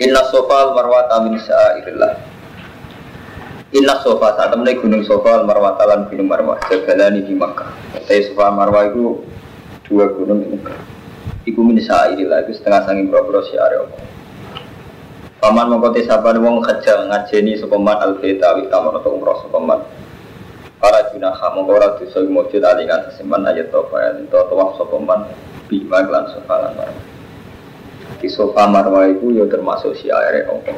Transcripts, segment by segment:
Inna sofa al marwata min syairillah. Inna sofa saat temen gunung sofa al marwata lan gunung marwah jagalani di Makkah. Saya sofa marwah itu dua gunung di Makkah. Iku min syairillah itu setengah sanging bro-bro syiar Allah. Paman mengkoti saban wong khajal ngajeni sopaman al beta wi tamar atau umroh sopaman. Para junaha mongko ora dosa mujud alingan seseman ayat tofa ya itu tawaf sopaman bima lan sofa lan marwah di sofa marwah itu ya termasuk syiar Allah.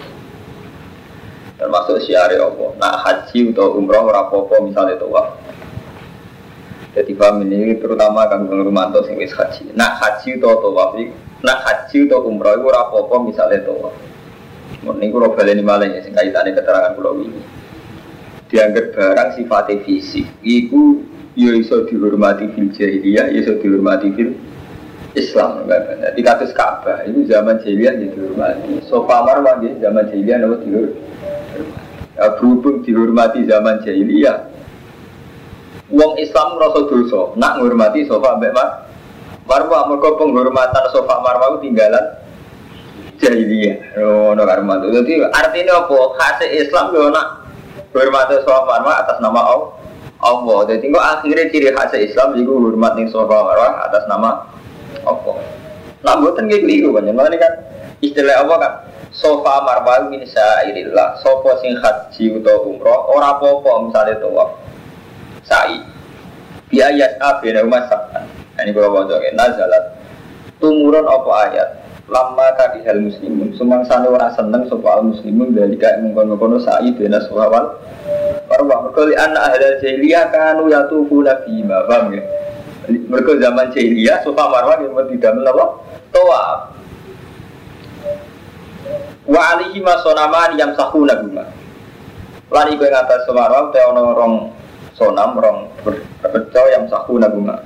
Termasuk syiar Allah. Nah haji atau umroh rapopo misalnya tawaf. Jadi paham ini? Terutama kan Rumanto sing wis haji. Nah haji atau tawaf nah haji atau umroh itu rapopo misalnya tawaf. Ini gue roba ini malah ya sing kaitannya keterangan pulau ini dianggap barang sifatnya fisik. Itu ya iso dihormati fil jahiliyah ya iso dihormati fil Islam Jadi kasus Ka'bah itu zaman jahiliyah ya dihormati. Sofa marwah ya zaman jahiliyah nama dihormati. Ya, berhubung dihormati zaman jahiliyah, Wong Islam merasa dosa, nak menghormati sofa mbak mar. Marwah mereka penghormatan sofa marwah itu tinggalan jahiliyah. Oh, no karma itu. Jadi artinya apa? Hasil Islam yo nak hormati sofa marwah atas nama Allah. Allah. Jadi kok akhirnya ciri khas Islam itu hormat sofa marwah atas nama apa? Nah, buatan kayak keliru kan, ini kan istilah apa kan? Sofa marwah min syairillah, sofa sing haji atau umroh, ora apa-apa misalnya tawaf, sa'i. Biayat abena rumah sabtan. Ini kalau baca ya, nazalat. Tumurun apa ayat? Lama kaki hal muslimun, sana orang seneng soal muslimun dari kayak mengkono-kono sa'i bena sohawal. Marwah, merkali anak ahli jahiliyah kanu yatufu nabi ma, paham ya? Mereka zaman jahiliyah, sofa marwah yang tidak melawa toa. Wa alihi masonama yang sahu naguma. Lan iku yang atas marwah teh ono rong sonam rong berbeco yang sahu naguma.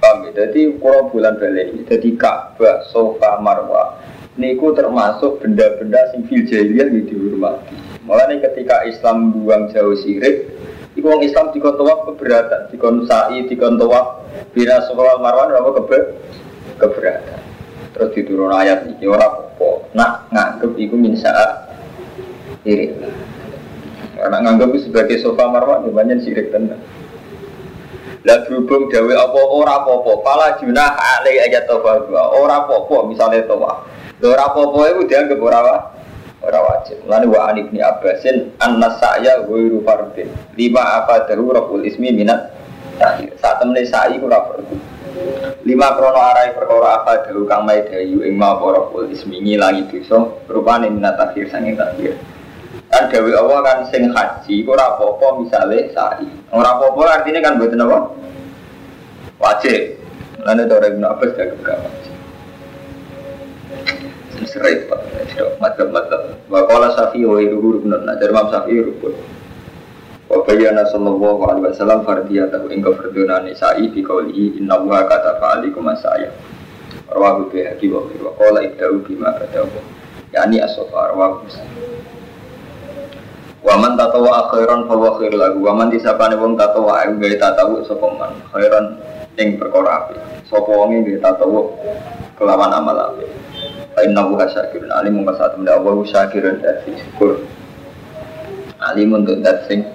Paham ya? Jadi kalau bulan balik jadi Ka'bah, sofa, marwah niku termasuk benda-benda sing fil jahiliyah yang dihormati. Mulai ketika Islam buang jauh sirik, Iku wong Islam dikon tawaf keberatan, dikon sa'i, dikon tawaf bina sekolah marwan apa kebe keberatan. Terus diturun ayat ini ora apa nak nganggep iku min sa'a sirik. Nak nganggep sebagai sofa marwan ya banyak sirik tenan. Lah berhubung dawe apa ora apa-apa, pala junah alai ayat tawaf ora apa-apa misalnya tawaf. Ora apa-apa itu dianggap ora ora wajib. Lan wa an ibni Abbasin anna sa'ya ghairu fardin. Lima apa rabbul ismi minat tahir. Saat temene sa'i ora fardhu. Lima krono arai perkara apa daru kang mai dayu ing ma rabbul ismi ngilangi dosa rupane minat tahir sanging tahir. Kan dewi Allah kan sing haji ora apa-apa misale sa'i. Ora apa-apa artinya kan mboten apa? Wajib. Lan itu orang Ibn Abbas jaga serai pak. Madzhab madzhab wa qala syafi'i wa iruhu rukun nah dari Imam Syafi'i rukun. Wa bayyana sallallahu alaihi wasallam fardiyatahu ing kafarduna nisa'i bi qawlihi inna wa kata fa'alikum asaya rawahu bihaqi wa wa qala ibda'u bima badawu yani as-safa rawahu Wa man tatawa khairan fa wa khair lahu. Wa man disapane wong tatawa ae gawe tatawu sapa man. Khairan perkara apik. Sapa gawe tatawu kelawan amal apik. Inna buha syakirun alim Maka saat mendak Allah syakirun dan syukur. Alim untuk dat sing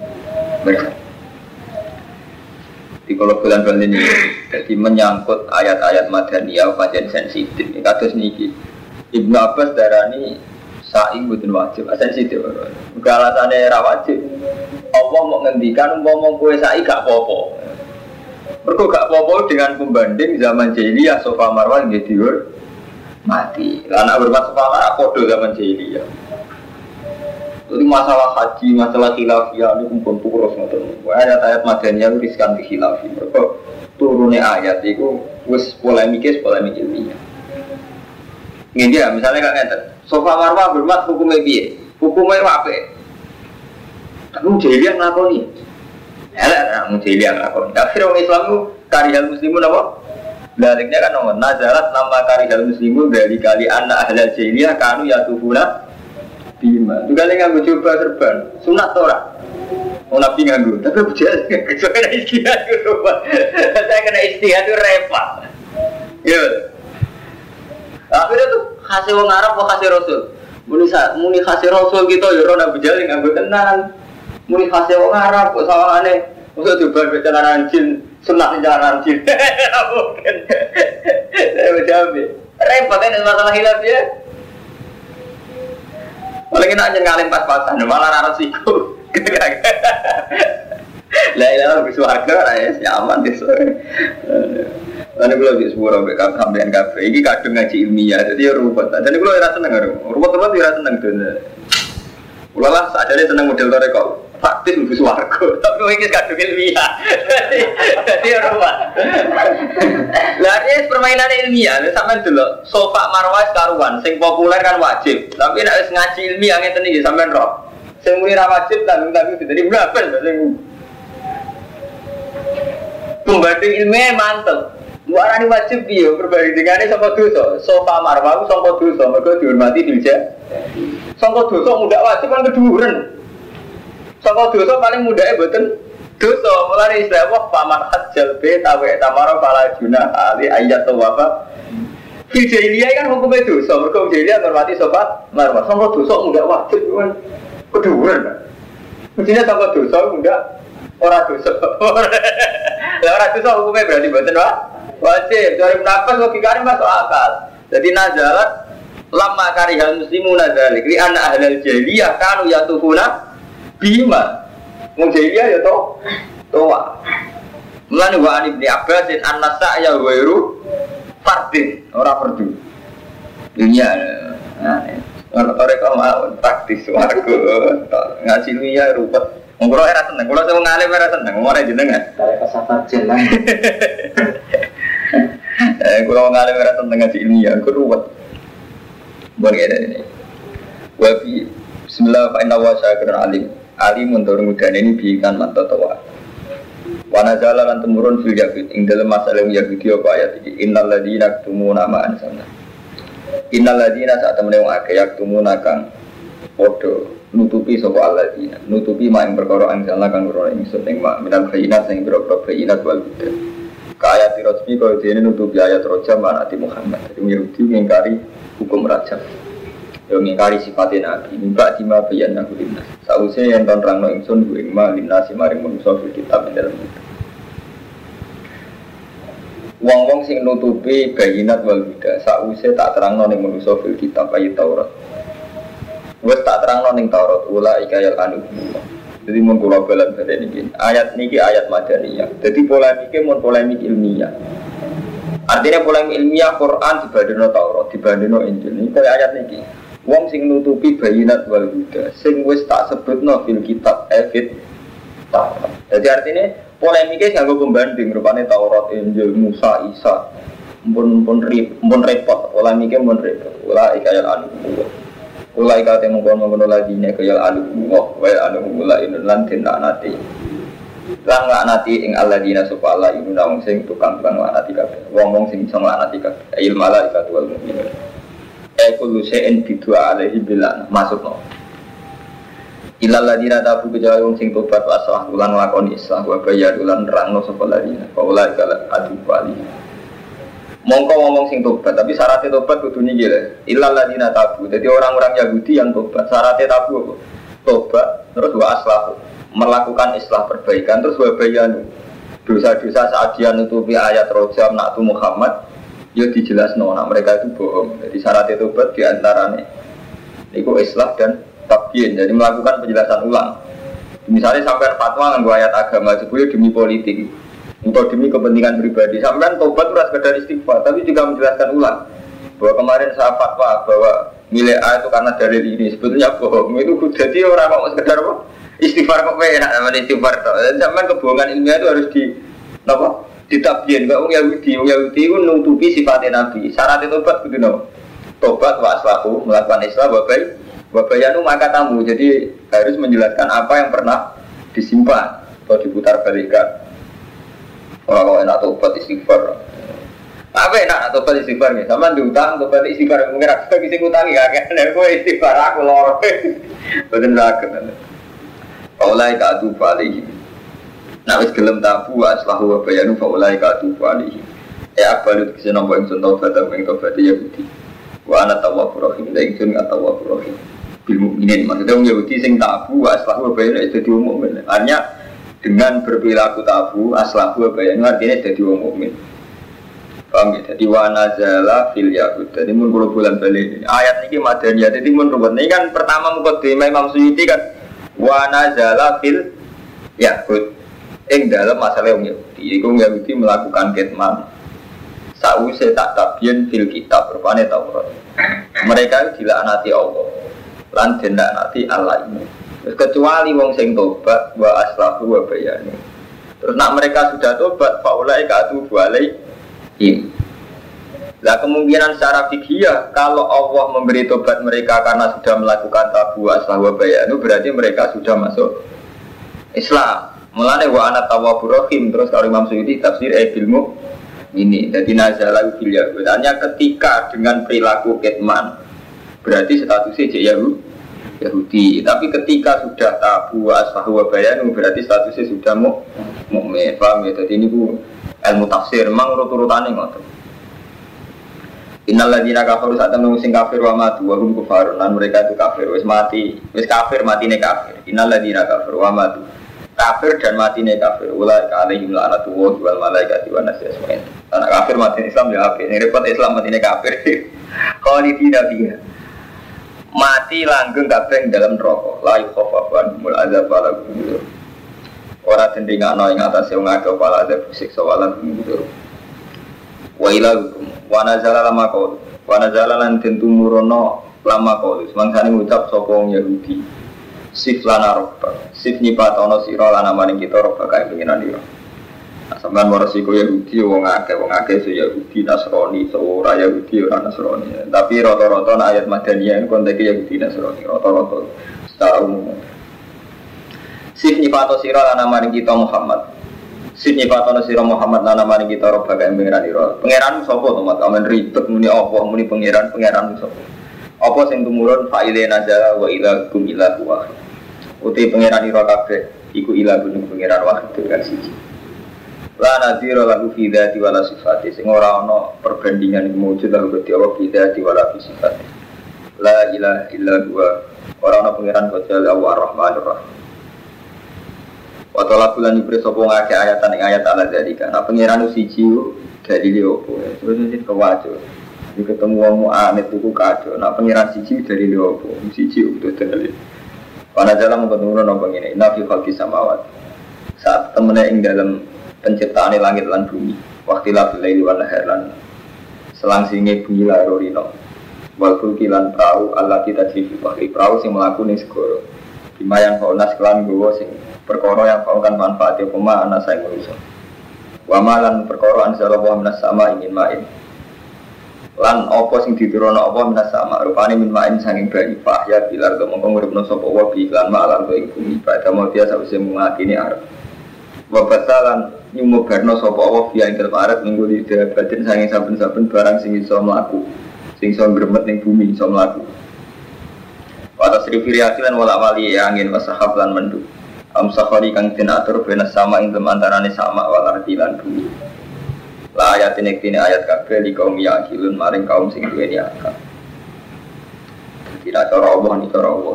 di kalau bulan bulan ini jadi menyangkut ayat-ayat madaniyah kajian sensitif. Ini kados niki Ibnu Abbas darani saing butuh wajib. Sensitif. Bukan alasannya era wajib. Allah mau ngendikan mau kue sa'i gak popo mereka gak popo dengan pembanding zaman jahiliyah sofa marwan gitu mati. Anak berbuat sepakat kodo zaman jahiliyah. Jadi masalah haji, masalah khilafiyah ini kumpul purus ngoten. Ayat ayat madaniyah itu riskan di khilafiyah. Mereka turunnya ayat itu wis polemiknya polemik ilmiah. Ini dia misalnya kan ngeten. Sofa marwah bermat hukumnya biye. Hukumnya apa? Tapi jahiliyah ngelakoni. Elek, nah, jahiliyah ngelakoni. Akhirnya orang Islam itu karya muslimun apa? Baliknya kan nomor nazarat nama kari hal muslimu dari kali anak ahli jahiliyah kanu ya tufuna bima. Itu kali nggak coba serban sunat tora. Oh nabi nganggu, tapi bujal saya kena istihad itu, saya kena istihad itu repot. Ya, akhirnya tuh khase wong Arab khase Rasul? Muni muni Rasul kita ya ora Abu Jahal nganggo tenan. Muni khase wong Arab kok sawangane Masa coba baca jalanan jin, di jalanan jin. Mungkin. Saya berjambi. Repot kan masalah hilaf ya. Paling enak aja ngalim pas-pasan, malah rara siku. Lah ilah lebih suarga ya, aman deh sore. Lalu kalau di sebuah robek sampean kafe, ini kadung ngaji ilmiah, jadi ya ruwet. Jadi kalau rasa seneng, ya rasa seneng tuh. Kalau lah saja dia seneng model kok faktis lebih suarga, tapi ini kadung ilmiah. Jadi ya. Lah ini permainan ilmiah, sampai dulu sofa marwah karuan, sing populer kan wajib, tapi nak ngaji ilmiah ngeten iki sampean roh. Sing muni wajib tanggung tanggung jadi berapa Pembanding ilmiah mantep. Luaran wajib dia perbandingannya sama dosa. Sofa marwah sama dosa, mereka dihormati dilja. Sama dosa mudah wajib kan keduren. Sama dosa paling mudahnya betul dosa. Mulai istilah wah paman hajjal be tawe tamara pala juna ali ayat tawafa. Fil kan hukumnya dosa. Mereka jahiliyah menghormati sofa marwah. Sama dosa mudah wajib kan keduren. Mestinya sama dosa mudah orang dosa. orang dosa hukumnya berarti betul wah wajib dari nafas logikanya masuk akal jadi nazalat lama karihal muslimu nazalik li anak ahlal jahiliyah kanu yatufuna bima mau jahiliyah ya toh toa Mulane wa ani ibni Abbasin anna sa'ya wairu fardin ora fardu. Dunia. Nah, orang mereka mau praktis warga ngaji dunia ruwet. Ngoro era seneng, kalau saya ngalim era seneng, mau jenengan. Kalau kesafat jeneng. Eh, kalau ngalim era tentang ngaji ilmiah, aku ruwet. Buat kayak ini. Wabi Bismillah fa inna wa syakirun alim. Alim untuk mudah ini bikan mantau tawa. Wana jala lan temurun fil yahud ing dalam masalah Yahudi apa ayat ini innal ladina yaktumuna ma ansana. Innal saat temen wong akeh yaktumuna kang padha nutupi sapa alladzina nutupi ma ing perkara ansana kang ora ingsun ing ma minal bayinat sing bayinat wal Kaya tirosmi kau ini nutupi ayat roja mana di Muhammad. Jadi Yahudi mengingkari hukum raja. Yang mengingkari sifatnya Nabi. Mbak Dima bayan aku dinas. Sausnya yang rang no ingsun gue ma si maring manusia fil kitab dalam itu. Wong-wong sing nutupi bayinat wal huda. Sausnya tak terang no ning manusia fil kitab ayat Taurat. Wes tak terang no Taurat. Ula ikayal anu. Jadi mau kula balan pada ini. Ayat niki ayat madaniyah. Jadi polemiknya mau polemik ilmiah. Artinya polemik ilmiah Quran dibandingno Taurat, dibandingno Injil. Ini kayak ayat niki. Wong sing nutupi bayinat wal huda, sing wis tak sebutno fil kitab evit Taurat. Jadi artinya polemiknya sih pembanding rupanya Taurat, Injil, Musa, Isa. Pun pun pun repot, polemiknya pun repot. Ulah ikayal anu. Ulai kate mengkon mengkon lagi nya kaya alu wa wa anu ulai inun lan nanti. Lan nanti ing Allah dina sapa Allah ibu wong sing tukang tukang laknati kabeh. Wong wong sing iso laknati kabeh. Ail malaikat wal mukminun. Eh kullu syai'in bidua alaihi bilan masukno. Ilal ladina tabu kecuali wong sing tobat wa aslah ulan lakoni islah wa bayar ulan rangno sapa ladina. Wa ulai kala adu wali mongko ngomong sing tobat tapi syaratnya tobat kudu niki lho illal ladina tabu jadi orang-orang Yahudi yang tobat syaratnya tabu apa tobat terus wa aslahu melakukan islah perbaikan terus wa bayanu dosa-dosa saat dia nutupi ayat rojam naktu Muhammad ya dijelas nona mereka itu bohong. Jadi syaratnya tobat di antaranya itu islah dan tabyin jadi melakukan penjelasan ulang. Misalnya sampai fatwa nganggo ayat agama itu demi politik. Untuk demi kepentingan pribadi. Sampai tobat itu sekedar istighfar, tapi juga menjelaskan ulang. Bahwa kemarin saya fatwa bahwa milik A itu karena dalil ini. Sebetulnya bohong. Itu jadi orang mau sekedar apa? Istighfar kok enak namanya istighfar dan zaman kebohongan ilmiah itu harus di apa ditabien gak orang Yahudi orang Yahudi itu nutupi sifatnya Nabi syarat itu tobat gitu no tobat wa aslahu melakukan Islam babai babayanu maka tamu jadi harus menjelaskan apa yang pernah disimpan atau diputar balikan kalau enak tobat istighfar. Apa enak tobat istighfar nih? Sama diutang tobat istighfar mungkin aku bisa ngutangi ya kan? Dan gue istighfar aku lor. Betul sakit. Faulai kadu falihi. Nah wis gelem tabu aslahu wa bayanu faulai kadu falihi. Ya abalut kisah nopo yang suntobat atau yang tobat ya budi. Wa ana tawwabur rahim, la ingsun tawwabur rahim. Bil mukminin maksudnya wong sing tabu wa aslahu wa bayan itu di mukmin. Artinya dengan berperilaku tabu aslahu wa bayan artinya jadi wong mukmin. Paham ya? Jadi wa nazala fil yahud. Jadi mun kula bulan balik ini. Ayat ini madaniyah. Jadi mun ruwet. Ini kan pertama mukaddimah Imam Suyuti kan wa nazala fil yahud. Ing dalam masalah wong Yahudi. Iku Yahudi melakukan kitman. Sause tak tabian fil kitab rupane Taurat. Mereka dilaknati Allah. Lan dilaknati Allah ini. Kecuali wong sing tobat wa aslahu wa bayani. Terus nak mereka sudah tobat, faulai katu alai ini. Nah kemungkinan secara fikih kalau Allah memberi tobat mereka karena sudah melakukan tabu aslah bayanu berarti mereka sudah masuk Islam. Mulane wa anak tawwabur rahim terus kalau Imam Suyuti tafsir eh ilmu ini jadi nazalah fil Hanya ketika dengan perilaku ketman berarti statusnya jadi Yahudi. Yahudi. Tapi ketika sudah tabu aslah bayanu berarti statusnya sudah mu mukmin. Paham ya? Jadi ini bu ilmu tafsir memang urut-urutannya ngotot Innal ladzina kafaru saat temen sing kafir wa matu wa hum kufar lan mereka itu kafir wis mati wis kafir matine kafir innal ladzina kafaru wa matu kafir dan matine kafir ulai alaihim la'natullah wal malaikati wan nasi asmain anak kafir mati Islam ya kafir ini repot Islam matine kafir khalidina fiha mati langgeng kabeh dalam neraka la yukhaffafu mul azab wala Orang tendingakno ing atas yang ada pala ada siksa wala gudur. Wa ila. Wa nazala lama kau. Wa nazala lan tentu murono lama kau. Semangsane ngucap sapa wong Yahudi. Sif lana robba. Sif nyipatono sira lan amaning kita robba kae pengiran dira. Nah, sampean warisiko Yahudi wong akeh wong akeh se Yahudi Nasrani ora Yahudi ora Nasrani. Tapi rata-rata ayat Madaniyah konteks Yahudi Nasrani rata-rata secara umum. Sif nyifato siro lana maring kita Muhammad Sif nyifato siro Muhammad lana maring kita roba kaya pengiran iro Pengiran sopo tomat amen ribet muni opo muni pengiran pengiran sopo Apa sing tumurun fa'ile nazala wa ila kum ila huwa Uti pengiran iro kabeh Iku ila gunung pengiran wahid kan siji. La nadhira lagu fi dhati wala sifati Sing ora ana perbandingan mewujud lagu gede Allah fi dhati wala fi sifati. La ilaha illa huwa Orang ana pengiran kocel Allah ar-Rahman ar-Rahim Watola bulan ibris sopo ngake ayatan ing ayat ala jadi Nah pengiran siji dari liopo Terus ini kewajo. Ini ketemu wong mu'anit itu kado Nah pengiran siji dari liopo Siji udah dalil Pada jalan ketemu nopo ini Nabi khalqi samawat. Saat temennya ing dalam penciptaan langit lan bumi. Waktu labil laili wal lan Selang singe bunyi larorino Wal kilan perahu Allah kita jifi Perahu sing melaku ning segoro Bima yang kau nas kelan gowo sing perkara yang kau kan manfaat ya pema anak saya manusia wa malan perkara anzala wa minas sama ingin main lan opo sing diturunno apa? Minas sama rupane min main sanging banyu fahya bilar to mongko nguripno sapa wa bi lan malan to ing bumi. Pada mau dia sawise mengakini arep. Wa batalan nyumubarno sapa wa fi ing dalem arep minggu di batin sanging saben-saben barang sing iso mlaku sing iso gremet ning bumi iso mlaku. Watas rifiriasi lan wala wali angin wasahab lan menduk. Am safari kang den atur bena sama ing antarane sama wal ardi lan bumi. La ayat ini kini ayat kabeh di kaum yakilun maring kaum sing duweni akal. Tidak cara Allah ni cara Allah.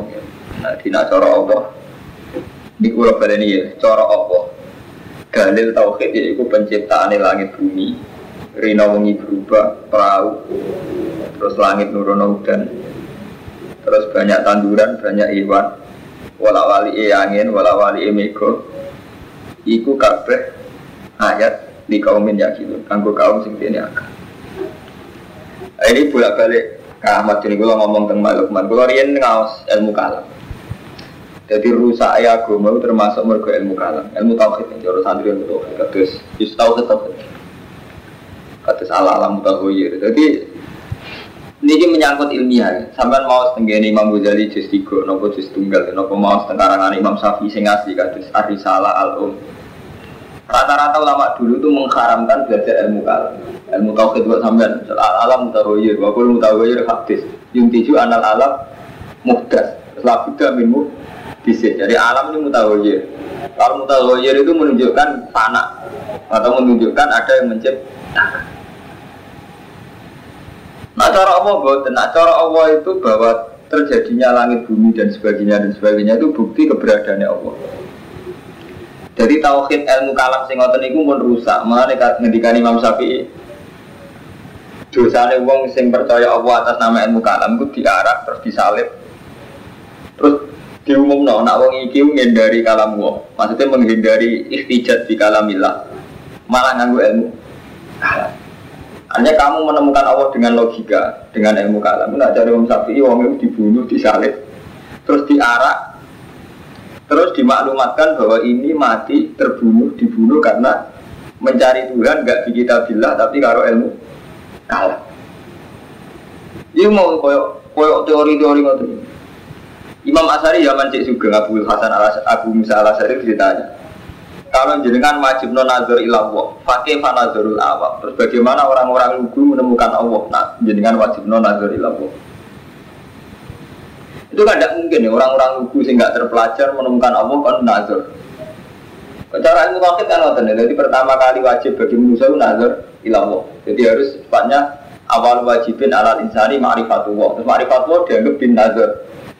Nah, tidak cara Allah. Di kula baleni ya, cara Allah. Dalil tauhid itu penciptaan langit bumi. Rina wengi berubah perahu. Terus langit nurono hujan. Terus banyak tanduran, banyak hewan wala wali e angin wala wali e iku kabeh ayat di kaumin yakin kanggo kaum sing dene akal ini bolak balik ke Ahmad ini kalau ngomong tentang Malukman kalau rian ngawas ilmu kalam jadi rusak ayah agama termasuk mergo ilmu kalam ilmu tauhid yang jauh santri ilmu tauhid kados yus tauhid tauhid kados ala alam mutahoyir jadi ini menyangkut ilmiah. Sampai mau setengah Imam Ghazali juz tiga, nopo juz tunggal, nopo mau setengah Imam Syafi'i sing asli kados Arisala al Um. Rata-rata ulama dulu tuh mengharamkan belajar ilmu kalam. Ilmu tauhid buat sampean, alam mutahoyir, wabul mutahoyir hadis. Yung tiju anal alam muhdas. Labuda minmu bisa. Jadi alam ini mutahoyir. Kalau mutahoyir itu menunjukkan tanah atau menunjukkan ada yang menciptakan. Nah cara Allah bahwa nah cara Allah itu bahwa terjadinya langit bumi dan sebagainya dan sebagainya itu bukti keberadaannya Allah. Jadi tauhid ilmu kalam sing ngoten iku mun rusak. Mulane ngendikan Imam Syafi'i dosane wong sing percaya Allah atas nama ilmu kalam itu diarak terus disalib. Terus diumumno nak wong iki menghindari kalam wong. Maksudnya menghindari istijat di kalamillah. Malah nganggo ilmu hanya kamu menemukan Allah dengan logika, dengan ilmu kalam. Nak cari Imam Syafi'i, wong itu dibunuh, disalib, terus diarak, terus dimaklumatkan bahwa ini mati, terbunuh, dibunuh karena mencari Tuhan gak di kitabillah tapi karo ilmu kalam. Ini mau koyok koyok teori-teori ngotot. Imam Asari zaman cek juga Abu Hasan al Abu Musa al Asari ditanya, kalau jenengan wajib non nazar ilallah, pakai fanazarul awam. Terus bagaimana orang-orang lugu menemukan Allah? Nah, jenengan wajib non nazar ilallah. Itu kan tidak mungkin ya orang-orang lugu sehingga terpelajar menemukan Allah kan nazar. Cara ilmu wakil kan ngoten ya. Jadi pertama kali wajib bagi manusia itu nazar ilallah. Jadi harus cepatnya awal wajibin alal insani ma'rifatullah. Terus ma'rifatullah dianggap bin nazar.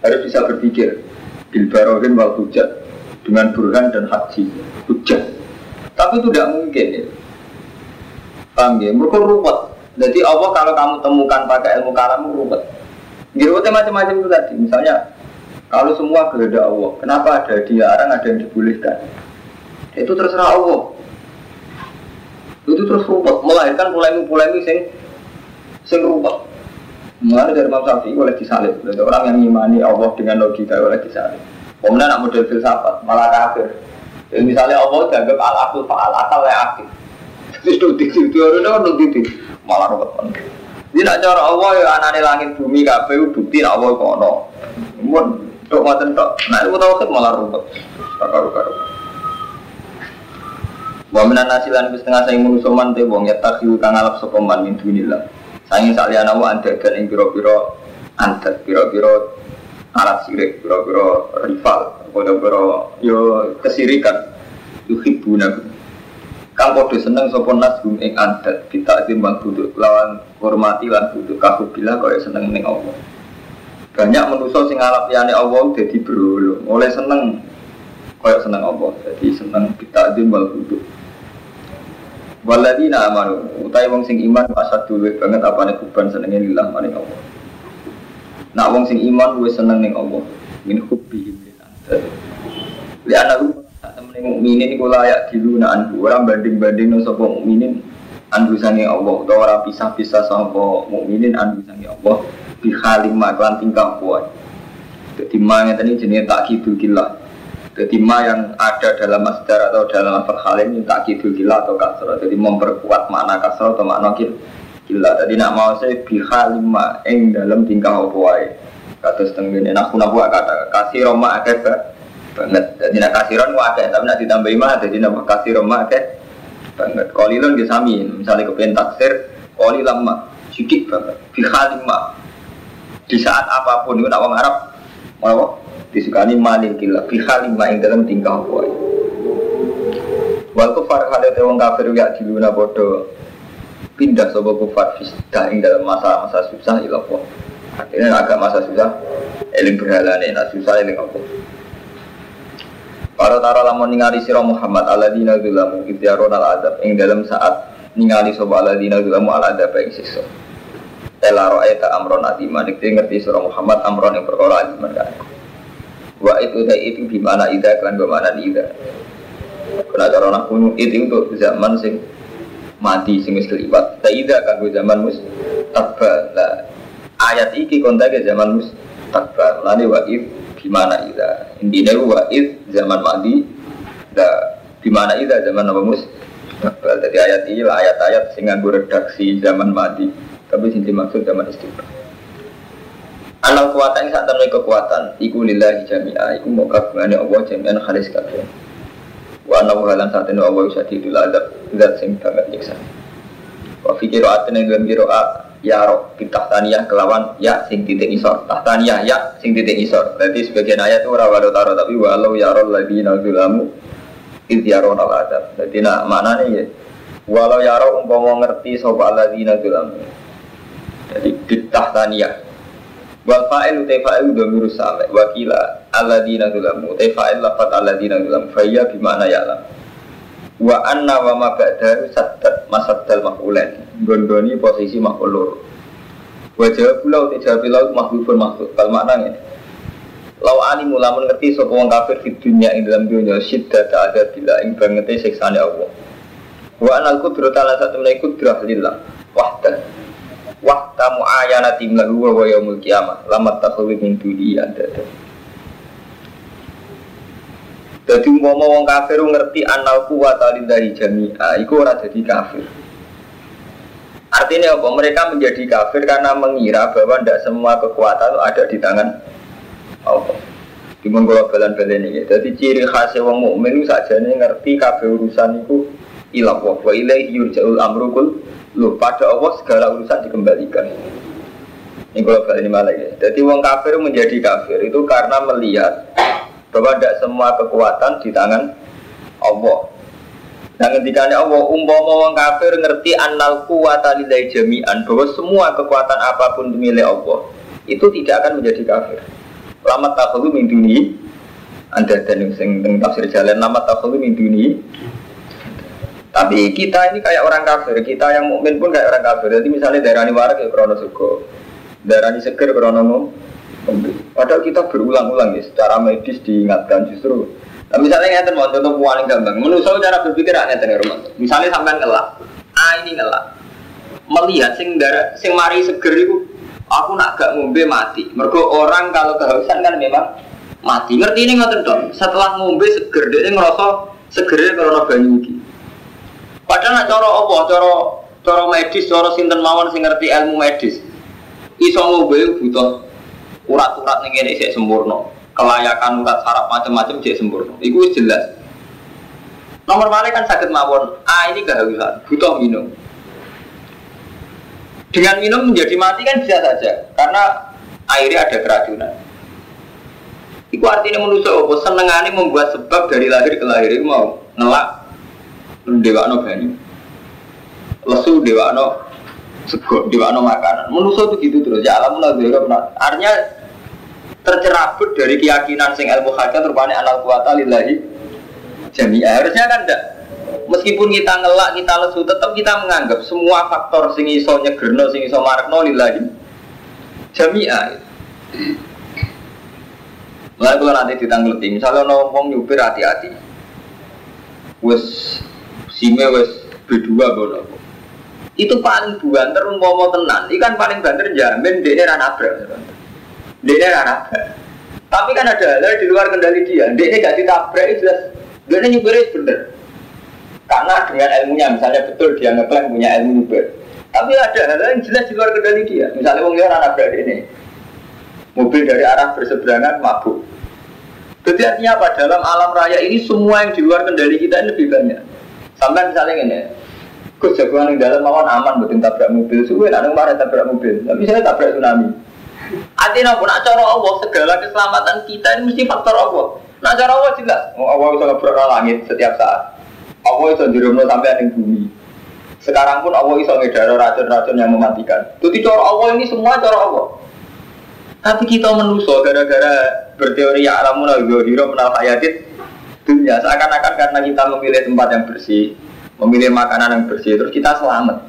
Harus bisa berpikir. Bil barohin wal hujat dengan burhan dan haji hujah tapi itu tidak mungkin ya paham ya mereka ruwet jadi Allah kalau kamu temukan pakai ilmu kalam ruwet Girote macam-macam itu tadi. Misalnya kalau semua kehendak Allah kenapa ada dilarang ada yang dibolehkan? Itu terserah Allah. Itu terus ruwet melahirkan polemik-polemik sing sing ruwet mulai dari Imam Syafi'i oleh disalib. Jadi orang yang mengimani Allah dengan logika oleh disalib. Kemudian nak model filsafat malah kafir. Jadi misalnya Allah dianggap al akul faal akal yang aktif. Terus nutik itu orang kan nutik malah ruwet Jadi nak cara Allah ya anane langit bumi kabeh bukti nak Allah kono. Mun tok ngoten tok. Nah itu tau malah ruwet. Karo-karo. Wa minan nasilan wis setengah saya manusa man te wong ya takhiu kang alap sapa man min dunillah. Saking saliyana wa andagan ing pira-pira andat pira-pira alat sirik, biro-biro rival, biro-biro yo kesirikan, yuhibuna. Kang podo seneng sopon nas gum ing adat kita timbang duduk lawan hormati lan duduk kaku bila kaya seneng ning Allah. Banyak manusia sing ngalap liyane Allah dadi berolo, oleh seneng kaya seneng Allah, jadi seneng kita timbang duduk. Waladina amanu, utai wong sing iman asad dulu banget apane kuban senenge lillah maring Allah. Nak wong sing iman gue seneng ning Allah. Min hubbi lil ansar. Li temen mukminin iku layak diluna anhu. Ora banding-banding sapa mukminin anhu sange Allah utawa ora pisah-pisah sapa mukminin anhu sange Allah bi halim maklan tingkah kuat. Jadi ma ngeten iki jenenge takkidul killah. Jadi ma yang ada dalam masdar atau dalam lafal halim ini takkidul killah atau kasrah. Jadi memperkuat makna kasrah atau makna killah Gila, tadi nak mau saya biha lima eng dalam tingkah wae. Kata setengah ini, nak kuna buat kata kasih roma akeh banget. Jadi nak kasih roma akeh, tapi nak ditambah lima, jadi nak kasih roma akeh banget. Kolilon dia sami, misalnya kepengen taksir, koli lama, sedikit banget. Biha lima. Di saat apa pun itu nak Arab, mau disukani malin gila. Biha lima eng dalam tingkah wae. Wal kufar khalid wong kafir ya diluna bodoh pindah sobat kufar fisdah ing dalam masa-masa susah ilah Akhirnya agak masa susah, eling berhala nih, susah eling apa? Para tara lamun ningali sira Muhammad alladzina dzulamu idyarun al adab ing dalam saat ningali sapa alladzina dzulamu al adab ing siksa. Ela ra'aita amron adima nek ngerti sira Muhammad amron yang perkara adiman kan. Wa itu itu di mana ida kan bagaimana ida. Kena cara nak itu untuk zaman sing mati sing wis keliwat. Taida kanggo zaman mus. Lah ayat iki kontake zaman mus takbal. Lani wa id gimana ida. Intinya wa id zaman mati. Da gimana ida zaman apa mus takbal. Jadi ayat ini lah ayat-ayat sing nganggo redaksi zaman mati. Tapi sing dimaksud zaman istiqbal. Anal kuatan saat temen kekuatan Iku lillahi jami'a Iku mau kagumane Allah jami'an khalis kabeh Wa anna halan saat ini Allah bisa didul adab Zat sing banget nyiksa Wa fikir atin yang dalam Ya roh kita taniyah kelawan ya sing titik isor. Tahtaniyah ya sing titik isor. Jadi sebagian ayat itu walau taro Tapi walau ya roh lagi nazulamu Iz ya roh adab. Jadi nak mana nih ya Walau ya roh umpama ngerti Sopa lagi nazulamu Jadi bitah tania. Wal fa'il utai fa'il dhamiru sami wakila alladzina dzulamu utai fa'il lafat alladzina dzulamu fayya bimana ya'lam. Wa anna wa ma ba'dahu saddat masaddal maf'ulan. Gondoni posisi maf'ul loro. Wa jawab pula utai jawab lau mahdzufun mahdzuf. Kal maknanya Lau ani mula ngerti sapa wong kafir di dunia ing dalam dunia syiddat ada bila ing bangete siksane Allah. Wa anal qudrata la satu menawi qudrah lillah wahdah. Wahda muayanati lahu wa yaumul qiyamah lamat takhulu min duni anda. Jadi umpama wong kafir ngerti anal kuwata lillahi jami'a, iku ora jadi kafir. Artinya apa? Mereka menjadi kafir karena mengira bahwa tidak semua kekuatan ada di tangan Allah. Cuma kalau balan-balan ini. Jadi ciri khasnya wong mukmin saja nih ngerti kabeh urusan itu ilah wa wa ilaihi yurja'ul amru kul lu pada Allah segala urusan dikembalikan. Ini kalau balik ini malah ya. Jadi wong kafir menjadi kafir itu karena melihat bahwa tidak semua kekuatan di tangan Allah. Nah ketika Allah umpama wong kafir ngerti annal kuwata lillahi jami'an bahwa semua kekuatan apa pun milik Allah itu tidak akan menjadi kafir. Lama takhulu min duni anda dan yang sing tafsir jalan lama takhulu min duni tapi kita ini kayak orang kafir, kita yang mukmin pun kayak orang kafir. Jadi misalnya daerah ini warak ya krono suko, daerah ini seger krono Padahal kita berulang-ulang ya, secara medis diingatkan justru. Nah, misalnya ngeten mau contoh paling gampang. Menurut saya cara berpikir aneh ya rumah. Misalnya sampai ngelak, ah ini ngelak, melihat sing darah, sing mari seger itu, aku nak gak ngombe mati. Mergo orang kalau kehausan kan memang mati. Ngerti ini nggak dong. Setelah ngombe seger dia ngerasa segernya karena banyu iki. Padahal nak cara apa? Cara cara medis, cara sinten mawon sing ngerti ilmu medis. Iso ngombe butuh urat-urat ning ngene sempurna. Kelayakan urat saraf macam-macam sik sempurna. Iku jelas. Nomor mana kan sakit mawon. Ah ini kehausan, butuh minum. Dengan minum menjadi mati kan bisa saja, karena airnya ada keracunan. Itu artinya manusia apa? Senengane membuat sebab dari lahir ke lahir mau ngelak dewa no banyu, lesu dewa no sego no makanan. Manusia itu gitu terus. Ya alam lah Artinya tercerabut dari keyakinan sing ilmu hakikat rupanya anal kuwata lillahi jami'ah. Harusnya kan enggak meskipun kita ngelak kita lesu tetap kita menganggap semua faktor sing iso nyegerno sing iso marekno lillahi jami'ah Mulai kalau nanti ditanggleti, misalnya ngomong nyupir hati-hati, wes sime wes berdua bono. Itu paling banter umpama tenan, ikan paling banter jamin dia ini nabrak. Dia ini nabrak. Tapi kan ada hal di luar kendali dia, dia ini gak ditabrak itu jelas, dia ini nyupirnya bener. Karena dengan ilmunya, misalnya betul dia ngeklaim punya ilmu nyupir. Tapi ada hal yang jelas di luar kendali dia. Misalnya wong liya anak ini. Mobil dari arah berseberangan mabuk. Jadi artinya apa? Dalam alam raya ini semua yang di luar kendali kita ini lebih banyak. Sampai misalnya ini, Gus jagoan yang dalam mawon aman buatin tabrak mobil. Suwe nak nang tabrak mobil. Tapi saya tabrak tsunami. Artinya apa? Nak cara Allah segala keselamatan kita ini mesti faktor Allah. Nak cara Allah jelas. Oh, Allah bisa ngebrok langit setiap saat. Allah bisa dirumno sampai ada bumi. Sekarang pun Allah bisa ngedaro racun-racun yang mematikan. Jadi cara Allah ini semua cara Allah. Tapi kita menuso gara-gara berteori ya alamun al-gohiro menal hayatit dunia seakan-akan karena kita memilih tempat yang bersih, memilih makanan yang bersih, terus kita selamat.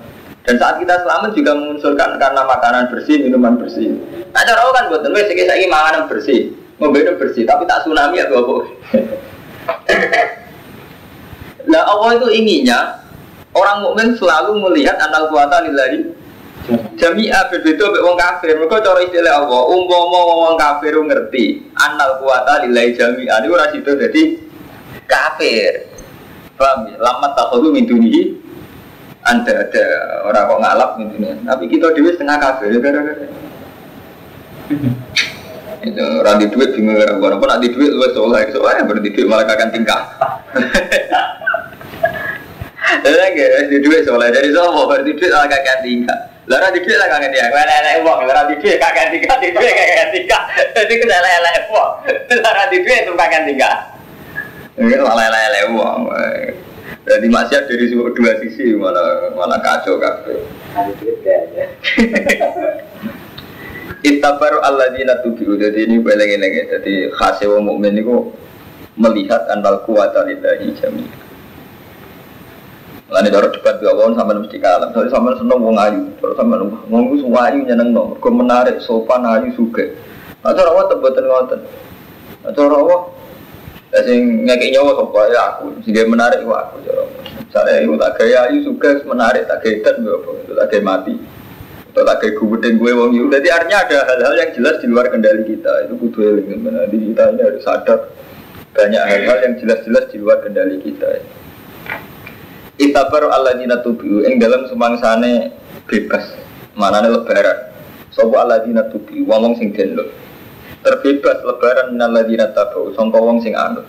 Dan saat kita selamat juga mengunsurkan karena makanan bersih, minuman bersih. Nah cara kan buat nulis saya makanan bersih, mobil bersih, tapi tak tsunami ya apa? Nah Allah itu inginnya orang mukmin selalu melihat anal kuasa lillahi jami'a berbeda mbek wong kafir. Mergo cara istilah Allah, umpama wong kafir ngerti anal kuasa lillahi jami'a niku ora dadi kafir. Paham ya? Lama takhulu min dunihi anda ada orang kok ngalap gitu Tapi kita dewi setengah kafir ya gara-gara. itu randi duit bingung gara-gara. Apa nanti duit lu soalnya soalnya berarti duit malah kakak tingkah. Lah gak di duit soalnya dari sopo berarti duit lah kakek tinggal. Lara di duit lah kakek tinggal. Mana elek uang, lara di duit kakek tinggal, di duit kakek tinggal. Jadi kita elek elek uang. Lara di duit itu kakek tinggal. Ini malah elek uang. Jadi masih dari dua sisi malah malah kacau kabeh. Ittabaru alladzina tubi'u Jadi ini beleng-beleng Jadi khasnya wong mukmin itu Melihat anal kuwata lillahi jami'ah Lain cara debat dua wong sampai mesti kalah. Soalnya sampai seneng wong ayu, terus sampai wong itu semua ayu nyeneng no. Kau menarik sopan ayu. Nah cara apa tebetan ngoten. Nah cara Ya sing ngekek nyawa sapa ya aku. Sing menarik ku aku cara. Saya itu tak gaya ayu suka menarik tak gaya dan apa. Itu tak gaya mati. Atau tak gaya gubedeng gue wong itu. Jadi artinya ada hal-hal yang jelas di luar kendali kita. Itu kudu eling. Jadi kita ini harus sadar banyak hal-hal yang jelas-jelas di luar kendali kita. Itabar Allah dina tubiu ing dalam semangsane bebas mana lebaran Sopo Allah dina tubiu wong sing denlo terbebas lebaran minal ladina tabu sangka wong sing anut.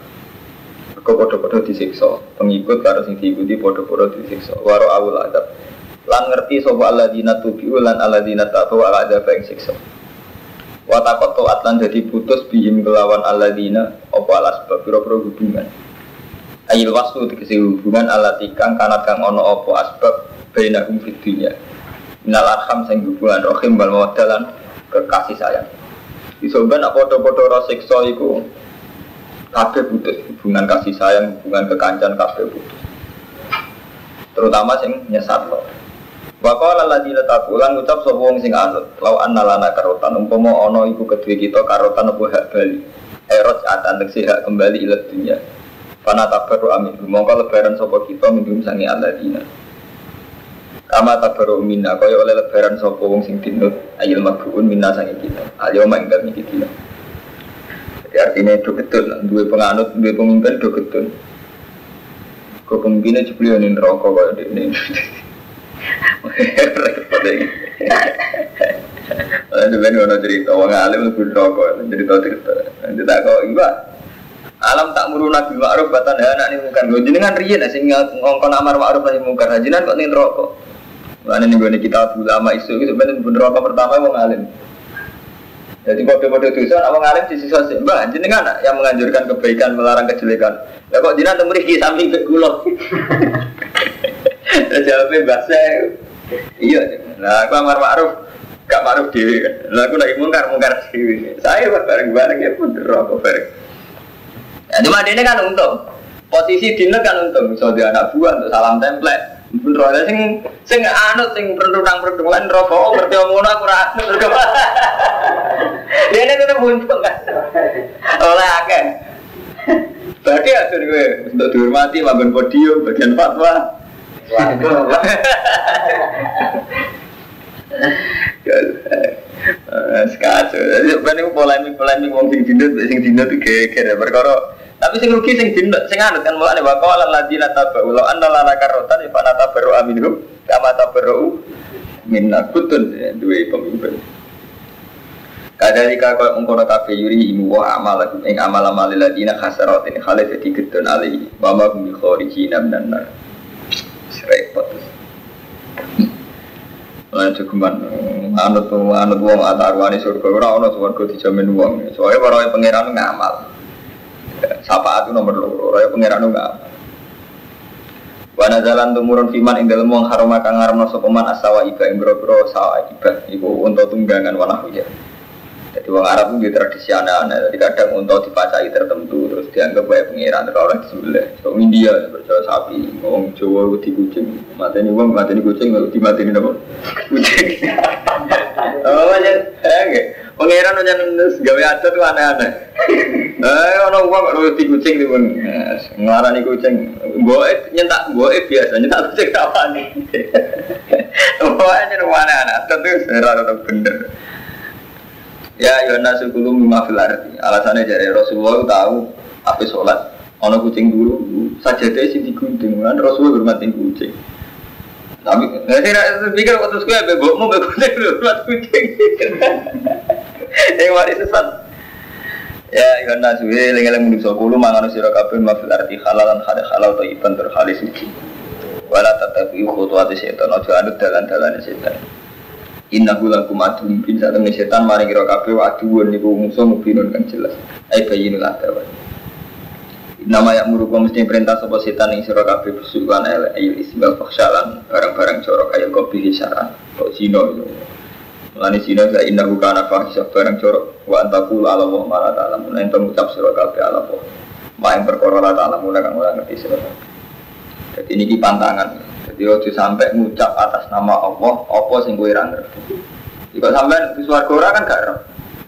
Kau podo-podo disiksa. Pengikut karo sing diikuti podo-podo disiksa. Waro awul adab. Lan ngerti sopo Allah dina tubiu lan Allah dina tabu ala adab yang siksa. Watakot toat lan jadi putus bihim kelawan Allah dina opo alas biro-biro hubungan? Ayil waslu dikasih hubungan ala tikang kanat kang ono opo asbab bainahum fid dunya. Minal arham sing hubungan rohim bal mawadalan kekasih sayang. Disoban apa podo-podo rasiksa iku kabeh putus hubungan kasih sayang, hubungan kekancan kabeh putus. Terutama sing nyesat lo. Wa qala alladziina taqulan ngucap sapa wong sing anut, lau anna lana karotan umpama ana iku kedue kita karotan apa hak bali. Eros atan hak kembali ila dunya. Fana tabaru amin. Mongko lebaran sopo kita minum sangi dina. Kama tabaru minna kaya oleh lebaran sopo wong sing dinut ayil mabuun minna sangi kita. Ayo mak enggak mikir kita. Jadi artinya itu betul. Dua penganut, dua pemimpin itu betul. Kau pemimpinnya ceplion rokok kaya ini. Repot lagi. Ada benar orang cerita, orang alim lebih rokok, cerita cerita. Nanti tak kau iba, Alam tak muru nabi ma'ruf batan anak ini mungkar. Gue jenengan riyen sing ngongkon amar ma'ruf nahi mungkar. Hajinan kok ning rokok. Mana nih gue kita ulama isu itu sebenarnya pun rokok pertama mau ngalim. Jadi kode-kode dosa, orang ngalim di sisa sih. Mbak, jenengan yang menganjurkan kebaikan, melarang kejelekan. Ya kok jinak temu di samping ke kulo. Jawabnya bahasa. Iya, nah aku amar ma'ruf gak ma'ruf dewi kan. Lah aku lagi mungkar mungkar dewi. Saya bareng-bareng ya pun rokok bareng. Ya, cuma dia kan untung. Posisi dina kan untung. Bisa dia anak buah untuk salam template. Bener aja sing sing anut sing perundang perundang rokok ngerti ngono aku ra anut. Dia ini tetap untung kan. Oleh akeh. Berarti atur gue untuk dihormati makan podium bagian fatwa. Sekacau. Jadi polemik polemik wong sing dindut sing dindut itu geger. Perkara tapi sing rugi sing dino sing anut kan mulane wa qala alladziina tabu la anna lana karotan fa natabaru aminhum kama tabaru minna kutun ya, duwe pemimpin. Kadalika kau mengkono kafe yuri imu wa amal ing amal amal ladina khasarat ini khalif jadi gedon ali wa ma hum kharijina minan nar. Repot. Lan cukuman anut anut wong atarwane surga ora ana surga dijamin wong. Soale para pangeran ngamal. Sapa itu nomor loro, raya pangeran enggak. Wana jalan tumurun fiman ing dalem wong harama kang ngaramno sapa man asawa iba ing sawa iba iku untuk tunggangan wana hujan. Jadi wong Arab itu tradisi aneh-aneh. Jadi kadang untuk dipacai tertentu terus dianggap baik pengiran terus orang disembelih. So India percaya sapi, wong Jawa di kucing. Mati ini wong mati ini kucing, di mati ini apa? Kucing. Oh macam, eh Pengiran aja nulis gawe adat tuh aneh-aneh. Eh, orang uang kalau di kucing tuh pun ngelarani kucing. Gue nyentak gue biasa nyentak kucing apa nih? Pokoknya rumah aneh-aneh. Tentu serah bener. Ya Yohanes sepuluh lima filarti. Alasannya jadi Rasulullah tahu apa sholat. Ono kucing dulu saja deh sih digunting. Kan Rasulullah bermatin kucing. Tapi nggak sih pikir waktu sekolah bego mau bego kucing bermat kucing. Eh wari sesat. Ya Yohanes suwe lengeleng manusia kulo mangan sira kabeh mafil arti halalan hade halal to iban terhalis suci. Wala tatabi khutuwati setan aja anut dalan-dalane setan. Innahu lakum adu mungkin saat temen setan maring kira kabeh aduun niku musuh mubinun kan jelas. Ai bayinul adawa. Nama yang murukum mesti perintah sopo setan yang sira kabeh besukan el ayil isbal barang-barang corok kayak kopi hisaran kok zino itu. Mulane zino sa indah bukan apa hisab barang corok wa antakul ala wa mala ta'ala mulai ento ngucap sira kabeh ala wa main perkara la ta'ala mulai kang ora ngerti sira Jadi ini pantangan. Jadi ojo sampai ngucap atas nama Allah apa sing kowe ra. Jika sampean di swarga kan gak ero.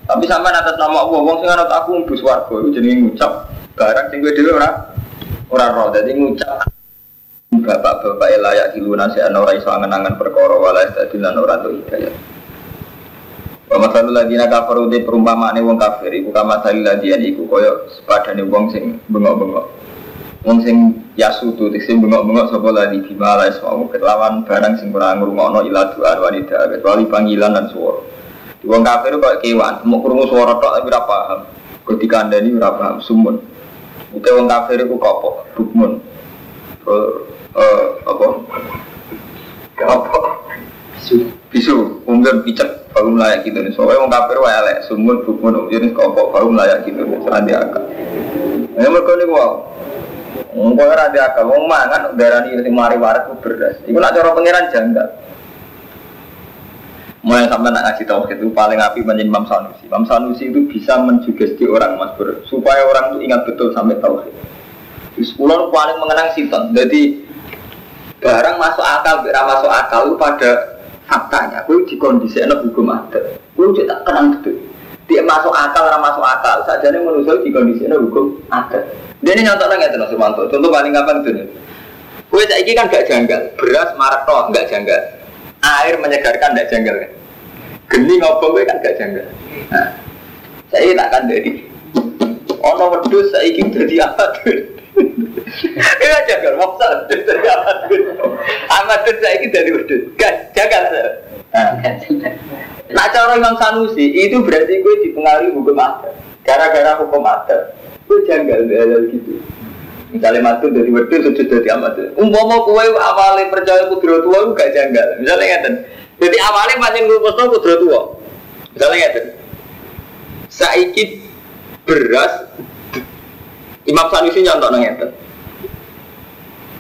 Tapi sampean atas nama Allah wong sing anut aku mlebu swarga iku jenenge ngucap barang sing kowe dhewe ora ora roh. Dadi ngucap bapak-bapak layak diluna si ana ora iso angen-angen perkara wala dadi lan ora tuh hidayah. Wa masalul ladina kafaru de perumpamaane wong kafir iku kama salil ladian iku kaya sepadane wong sing bengok-bengok. Wong sing yasutu sing bengok-bengok sapa ladi bima la isma'u kelawan barang sing ora ngrungokno ila doa wanita kecuali panggilan dan suara. Wong kafir kok kewan, mau krungu suara tok tapi ora paham. Kok dikandani ora paham sumun. Uke wong kafir iku kopo, bukmun. Eh apa? Apa? Bisu. Bisu, umum picek, baru layak gitu nih. Soalnya wong kafir wae elek, sumun, bukmun, jenis kopo, baru layak gitu nih. Serandi akal. Ya mereka ini wow. Engkau ora ada akal, wong mangan darani sing mari waras ku beras. Iku nak cara pangeran janggal. Mulai sampai nak ngaji tauhid itu paling api menjadi Imam Sanusi. Imam Sanusi itu bisa mensugesti orang mas ber, supaya orang itu ingat betul sampai tauhid. Terus pulau paling mengenang siton. Jadi barang masuk akal, tidak masuk akal itu pada faktanya. Kue di kondisi enak hukum adat. Kue tak kenang betul. Dia masuk akal, orang masuk akal. Saja ini menurut di kondisi enak hukum adat. Dia ini nyontok nggak tuh Sumanto. Contoh paling kapan tuh? Kue saya kan gak janggal. Beras marak toh gak janggal. Air menyegarkan gak janggal kan? Geni ngobong gue kan gak janggal. Nah, saya tak akan jadi. Ono wedus ingin jadi apa tuh? Iya janggal, maksud jadi apa tuh? Amat tuh ingin jadi wedus. Gak janggal saya. Nah, cara Imam Sanusi itu berarti gue dipengaruhi hukum adat. Gara-gara hukum adat, gue janggal hal gitu. Misalnya matu dari wedus sujud dari amat. Umpama kue awalnya percaya kudro tua gue gak janggal. Misalnya ngeten. Jadi awalnya pancen ngurusno kudro tua. Misalnya ngeten. Saiki beras Imam Sanusi nyontok ngeten.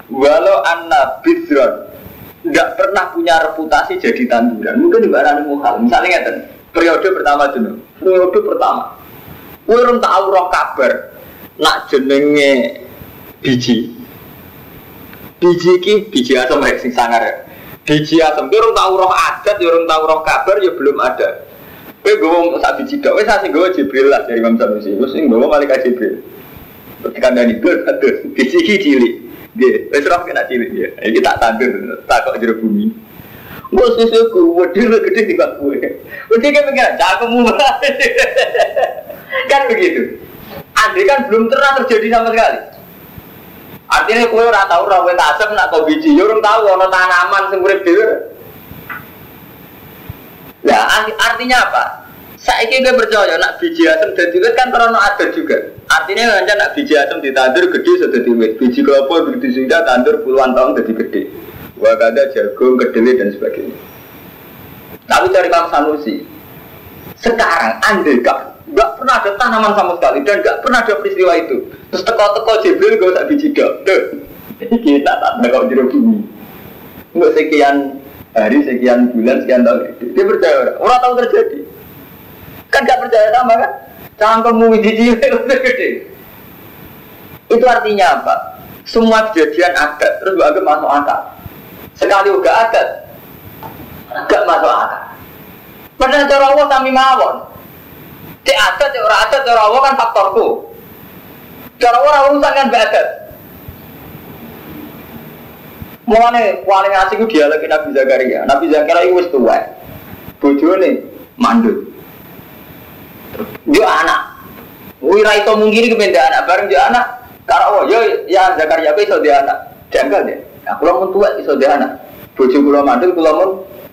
Walau anna bidron nggak pernah punya reputasi jadi tanduran, mungkin di barang muhal. Misalnya ngeten, periode pertama dulu, periode pertama, kue rum tahu kabar, nak jenenge biji, biji ki biji asam baik sing sangar ya. Biji asam, rum tahu roh adat, ya tahu roh kabar, ya belum ada. Gue mau sak biji dok, kue sih gue Jibril lah dari Imam Sanusi, gue sih gue malaikat Jibril. Dari gue aduh, biji ki cilik. Dia, wes roh kena cilik dia. Ini tak tandur, tak kok jero bumi. Gue susuku, wedi lu gede di bak gue. Wedi kan pengen, cakemu Kan begitu. Andai kan belum pernah terjadi sama sekali. Artinya kue ora tahu ora wet asem nak kau biji, yo orang tahu ono tanaman sing urip dhewe. Lah artinya apa? Saiki gue percaya nak biji asem dadi wit kan terono adat juga. Artinya kan nak biji asem ditandur gede sudah dadi wit. Biji kelapa begitu sudah tandur puluhan tahun jadi gede. Wah ada jagung, kedelai dan sebagainya. Tapi dari Kang Sanusi, sekarang andai kan nggak pernah ada tanaman sama sekali dan nggak pernah ada peristiwa itu. Terus teko-teko Jibril gak usah biji dok. Kita tak ada kau jeruk bumi. Nggak sekian hari, sekian bulan, sekian tahun. Dia percaya orang, orang tahu terjadi. Kan gak percaya sama kan? Cangkemmu udah gede. Itu artinya apa? Semua kejadian adat terus gak masuk akal. Sekali udah adat, gak masuk akal. Padahal cara Allah kami mawon. Cek adat, cek orang adat, cara Allah kan faktorku. Cara orang urusan kan adat. Mulane paling asik ku dialog Nabi Zakaria. Nabi Zakaria itu wis tuwa. Bojone mandul. Dia anak. Wira itu mungkin kependa anak bareng dia anak. Kalau oh, yo ya Zakaria itu iso dia anak. Janggal deh. Nah, kalau mau tua iso dia anak. Bojo kula mandul kula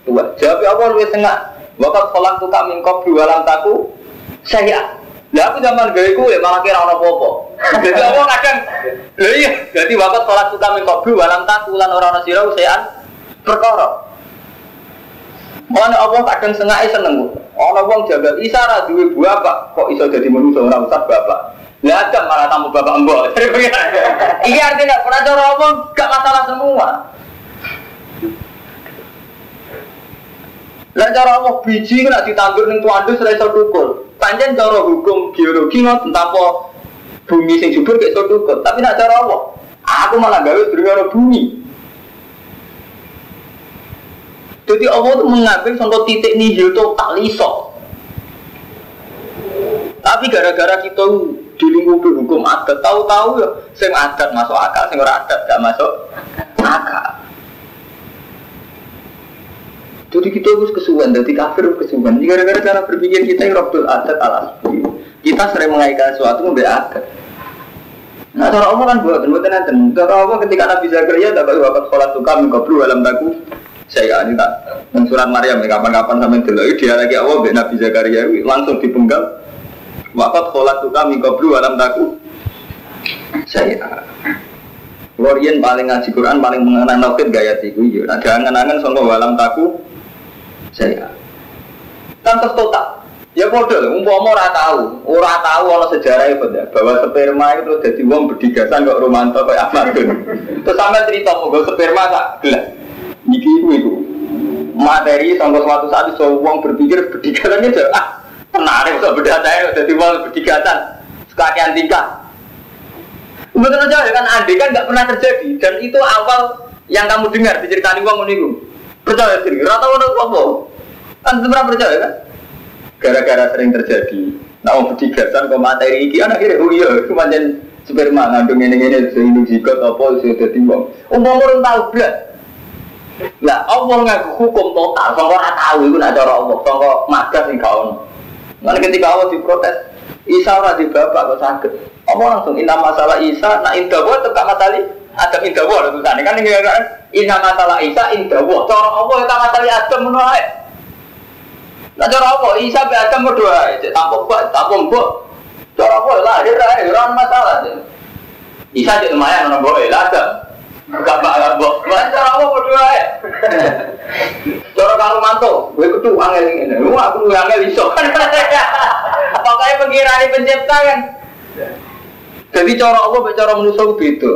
tua. Jawab apa luwih tengah. Wakat tuh kami kop dua lam taku. Saya lah aku zaman ku ya malah kira ono popo. Jadi aku kadang lha iya, jadi wakat salat suka min qabru walam taku lan ora ono sira usean perkara. Mana Allah kadang sengaja seneng. Ono wong jaga isa ra duwe bapak kok iso dadi manusa ora usah bapak. Lah ada malah tamu bapak mbok. Iya artinya pernah cara apa gak masalah semua. Lah cara biji nak ditandur ning tuandus ora iso tukul. Panjen cara hukum geologi ngoten tanpa bumi sing subur gak iso tukul. Tapi nak cara aku malah gawe durung bumi. Jadi Allah itu mengambil contoh titik nihil total iso. Tapi gara-gara kita dilingkupi hukum adat, tahu-tahu ya, sing adat masuk akal, sing ora adat gak masuk akal. Jadi kita harus kesuwan, jadi kafir kesuwan. Gara-gara cara berpikir kita yang robdul adat alas Kita sering mengaitkan sesuatu membeli adat. Nah, cara Allah kan buat buat nanti. Cara Allah ketika Nabi Zakaria dapat wakat sholat suka mengkabru dalam baku. Saya ini tak surat Maryam ya kapan-kapan sampai dulu dia lagi Allah Nabi Zakaria langsung dipenggal. Wakat sholat suka mengkabru dalam baku. Saya Lorian paling ngaji Quran paling mengenal tauhid gaya tiku ya. Ada angan-angan soal walam taku saya. Kan terus total. Ya bodoh, umpama ora tahu, ora tahu ana sejarah itu ya, bahwa sperma itu jadi wong berdigasan kok Romanto kayak Ahmadun. Terus sampe cerita mau sperma tak gelas. Niki iku iku. Materi sampai suatu saat iso wong berpikir berdigasan itu ah menarik kok berdata jadi wong berdigasan sekian tingkah. Betul aja kan andai kan nggak pernah terjadi dan itu awal yang kamu dengar diceritani wong niku. Percaya sendiri, rata ono apa? Kan pernah percaya kan? Gara-gara sering terjadi. Nah, mau berdigasan kok materi iki anak kira oh iya, cuma jen sperma ngandung ini ini sehingga jika apa sudah dadi wong. Umum orang tahu belas. Lah Allah ngaku hukum total, sangka ora tahu iku nak cara Allah, sangka magas sing gak ono. Ketika Allah diprotes, Isa ora di bapak kok sakit. Apa langsung inna masalah Isa, nak indah buat tetap matali, ada indah buat tulisannya kan ini kan inna masalah Isa indah buat. Cara Allah kita matali Adam menolak. Nah cara apa? Isa be Adam berdoa, cek tampuk buat, tampuk buat. Cara apa lah, dia dah, orang masalah. Isa cek lumayan orang boleh lah Adam. Gak bakal bok. Mana cara apa berdoa ya? Cara kalau mantu, gue kudu angel ini. Lu aku gue angel iso. Pokoknya pengirani pencipta kan. Jadi cara Allah cara manusia itu.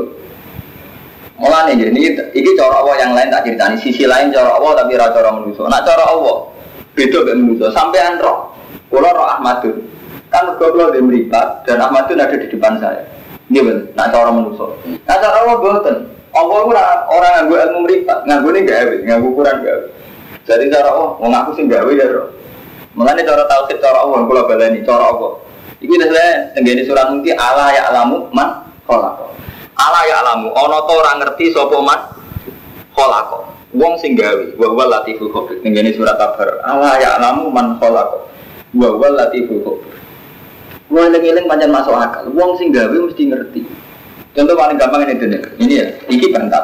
Mulane ini ini cara Allah yang lain tak ceritani sisi lain cara Allah tapi ra cara manusia. Nak cara Allah beda dengan manusia. Sampean roh. Kula roh Ahmadun. Kan kula di meripat dan Ahmadun ada di depan saya. Ini benar, nak cara manusia. Nak cara Allah boten. Allah ora orang nganggo ilmu meripat, nganggo ini gawe, nganggo ukuran gawe. Jadi cara Allah, mau ngaku sih gawe ya roh. Mengenai cara tauhid cara Allah, kula baleni cara Allah. Iki udah saya tenggene surat mungkin Allah ya alamu man kholako. Allah ya alamu, ono to ngerti sopo man kholako. Wong sing gawe, wa huwa latiful khabir. Tenggene surat kabar. Allah ya alamu man kholako. Wa huwa latiful khabir. Wong eling-eling pancen masuk akal. Wong sing gawe mesti ngerti. Contoh paling gampang ini dunia. Ini ya, iki bantal.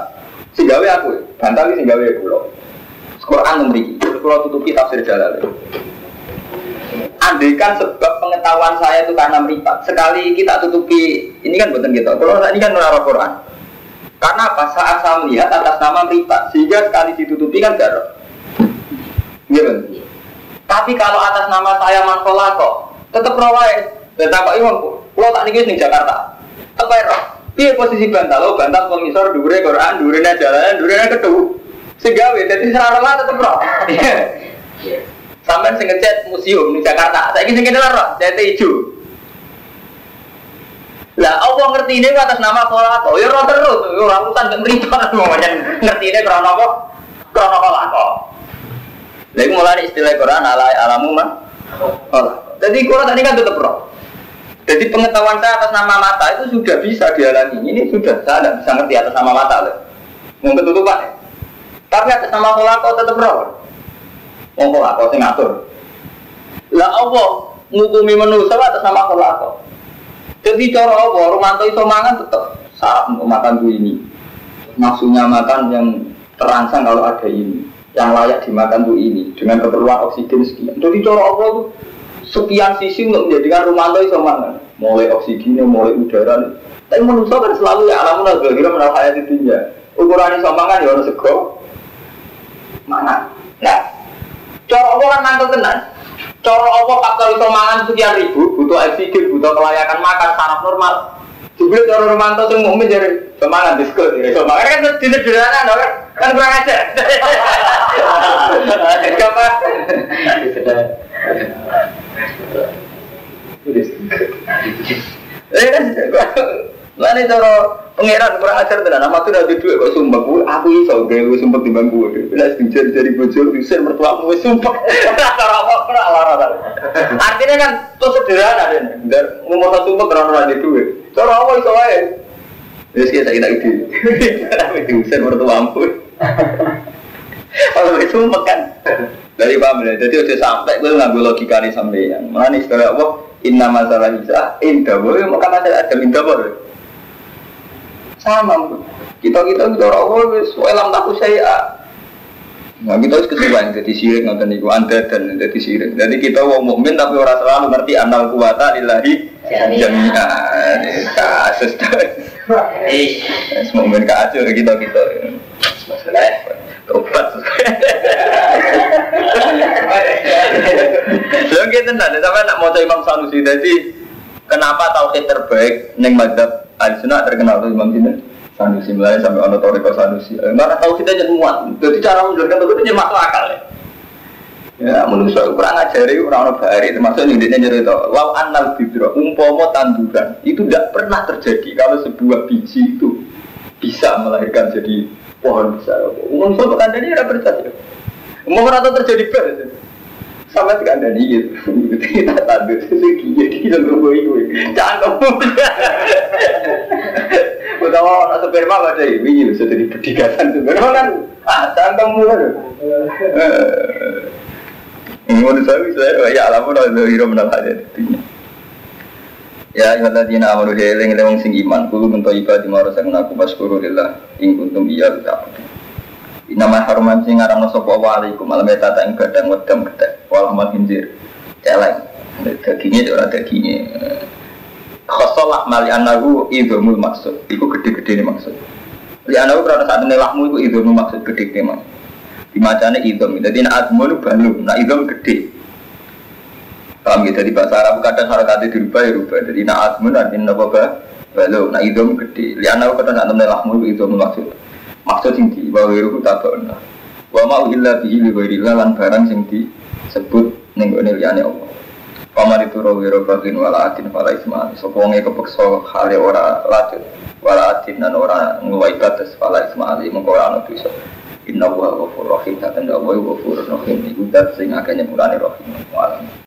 Sing gawe aku, bantal iki sing gawe kula. Quran memiliki, kalau tutupi tafsir jalal. Andaikan sebab pengetahuan saya itu karena meripat, sekali kita tutupi, ini kan bukan gitu. Kalau ini kan menara Quran. Karena apa? Saat saya melihat atas nama meripat, sehingga sekali ditutupi kan gak Gitu. Tapi kalau atas nama saya Mankolako, tetap rawai. Tetap Pak Iwan, kalau tak nih di Jakarta, apa ya? Iya posisi bantal, oh bantal pengisor, dure Quran, dure jalan, dure kedua. Segawe, jadi serara tetap roh. Sampai sing ngecat museum di Jakarta. Saya ingin sing roh, cat hijau. Lah Allah ngerti ini atas nama kolako. Ya roh terus, orang urusan gak meripat semuanya ngerti ini karena apa? Karena kolako. Lagi mulai istilah Quran ala alamu mah. Jadi Quran tadi kan tetap roh. Jadi pengetahuan saya atas nama mata itu sudah bisa dialami. Ini sudah saya tidak bisa ngerti atas nama mata loh. Mau ketutupan ya? Tapi atas nama kolako tetap roh. Wong kolako sing ngatur. Lah Allah ngukumi manusia atas nama kolako. Jadi cara Allah, Romanto itu mangan tetap saat untuk makan tuh ini. Maksudnya makan yang terangsang kalau ada ini. Yang layak dimakan tuh ini dengan keperluan oksigen sekian. Jadi cara Allah tuh sekian sisi untuk menjadikan Romanto itu mangan. Mulai oksigennya, mulai udara. Tapi manusia kan selalu ya alamun kira menal hayat ya. Ukuran iso mangan ya orang sego. Mangan. Nah, cara Allah kan mantul tenan. Cara apa faktor iso mangan sekian ribu, butuh oksigen, butuh kelayakan makan, saraf normal. Jebule cara Romanto sing mukmin jare semangat diskon, iso mangan kan sederhana kan kan kurang aja. Apa? Eh Lani cara pangeran kurang ajar tenan, nama tuh dari duit kok sumpah gue, aku gawe gue sumpah timbang gue. Bila dijar dari bojo, diusir mertua gue sumpah. Cara apa kena lara Artinya kan tuh sederhana deh, dan ngomong satu sumpah karena ada duit. Cara apa iso wae? Wis kita kita ide. Tapi diusir mertua gue. Kalau itu kan. Dari paham ya, jadi udah sampai gue nggak logika nih yang mana istilah apa? Inna masalah bisa, indah boleh makan ada ada minta boleh sama kita kita kita orang wis welam tahu saya Nah kita harus kesukaan jadi sirik nonton itu anda dan jadi sirik. Jadi kita mau mukmin tapi orang selalu ngerti anal kuwata ilahi jami'an. Kasus Eh, mukmin kacau kita kita. Tobat. Lalu kita nanti sampai nak mau Imam Sanusi. Jadi kenapa tauhid terbaik neng madhab Ahli sunnah terkenal tuh Imam Sinten Sanusi mulai sampai ono Toriko Sanusi. Karena tahu kita jadi muat. Jadi cara menjelaskan itu jadi masuk akal ya. Ya, menurut saya kurang ngajari orang-orang bahari termasuk yang dia cerita Lau anal bibro, umpomo tanduran Itu tidak pernah terjadi kalau sebuah biji itu bisa melahirkan jadi pohon besar Umum sobat anda ini ada percaya Umum rata terjadi ber sama tidak ada gitu kita tandur sesuatu jadi kita berbuat itu jangan kamu utawa orang sperma ada. Ini gitu sudah di perdigasan sperma kan. Ah jangan kamu kan. Menurut saya saya ya alamu udah hero menang aja Ya ayyuhalladzina amanu eling eling sing iman kulo mento ibadah marang sang aku maskuru lillah ing kuntum iya tak Nama haruman sing ngaram sapa wa alaikum malam eta ing gadang wedam gedhe wal amal hinjir. Celeng. Dagingnya ora dagingnya. Khosolah mali anahu idhumul maksud. Iku gede-gede ini maksud. Li anahu karena saat ini lahmu idhumul maksud gede-gede mak. Dimacane idhum. Jadi nak admu itu balu, nak idhum gede. Paham gitu, di bahasa Arab kadang harakatnya dirubah ya rubah. Jadi nak admu artinya apa balu, nak idhum gede. Li anahu karena saat ini lahmu idhumul maksud maksud sing di wa wiru tabana wa ma illa bihi li ghairi lan barang sing disebut ning liyane Allah Paman itu rawiro bagin wala atin wala isma Sopo wonge kepeksa hale ora latut Wala atin dan ora ngeluai batas wala isma ali Mengkora anu bisa Inna wa ghafur rahim Dan Allah ghafur rahim Iku dat sing akanya mulane rahim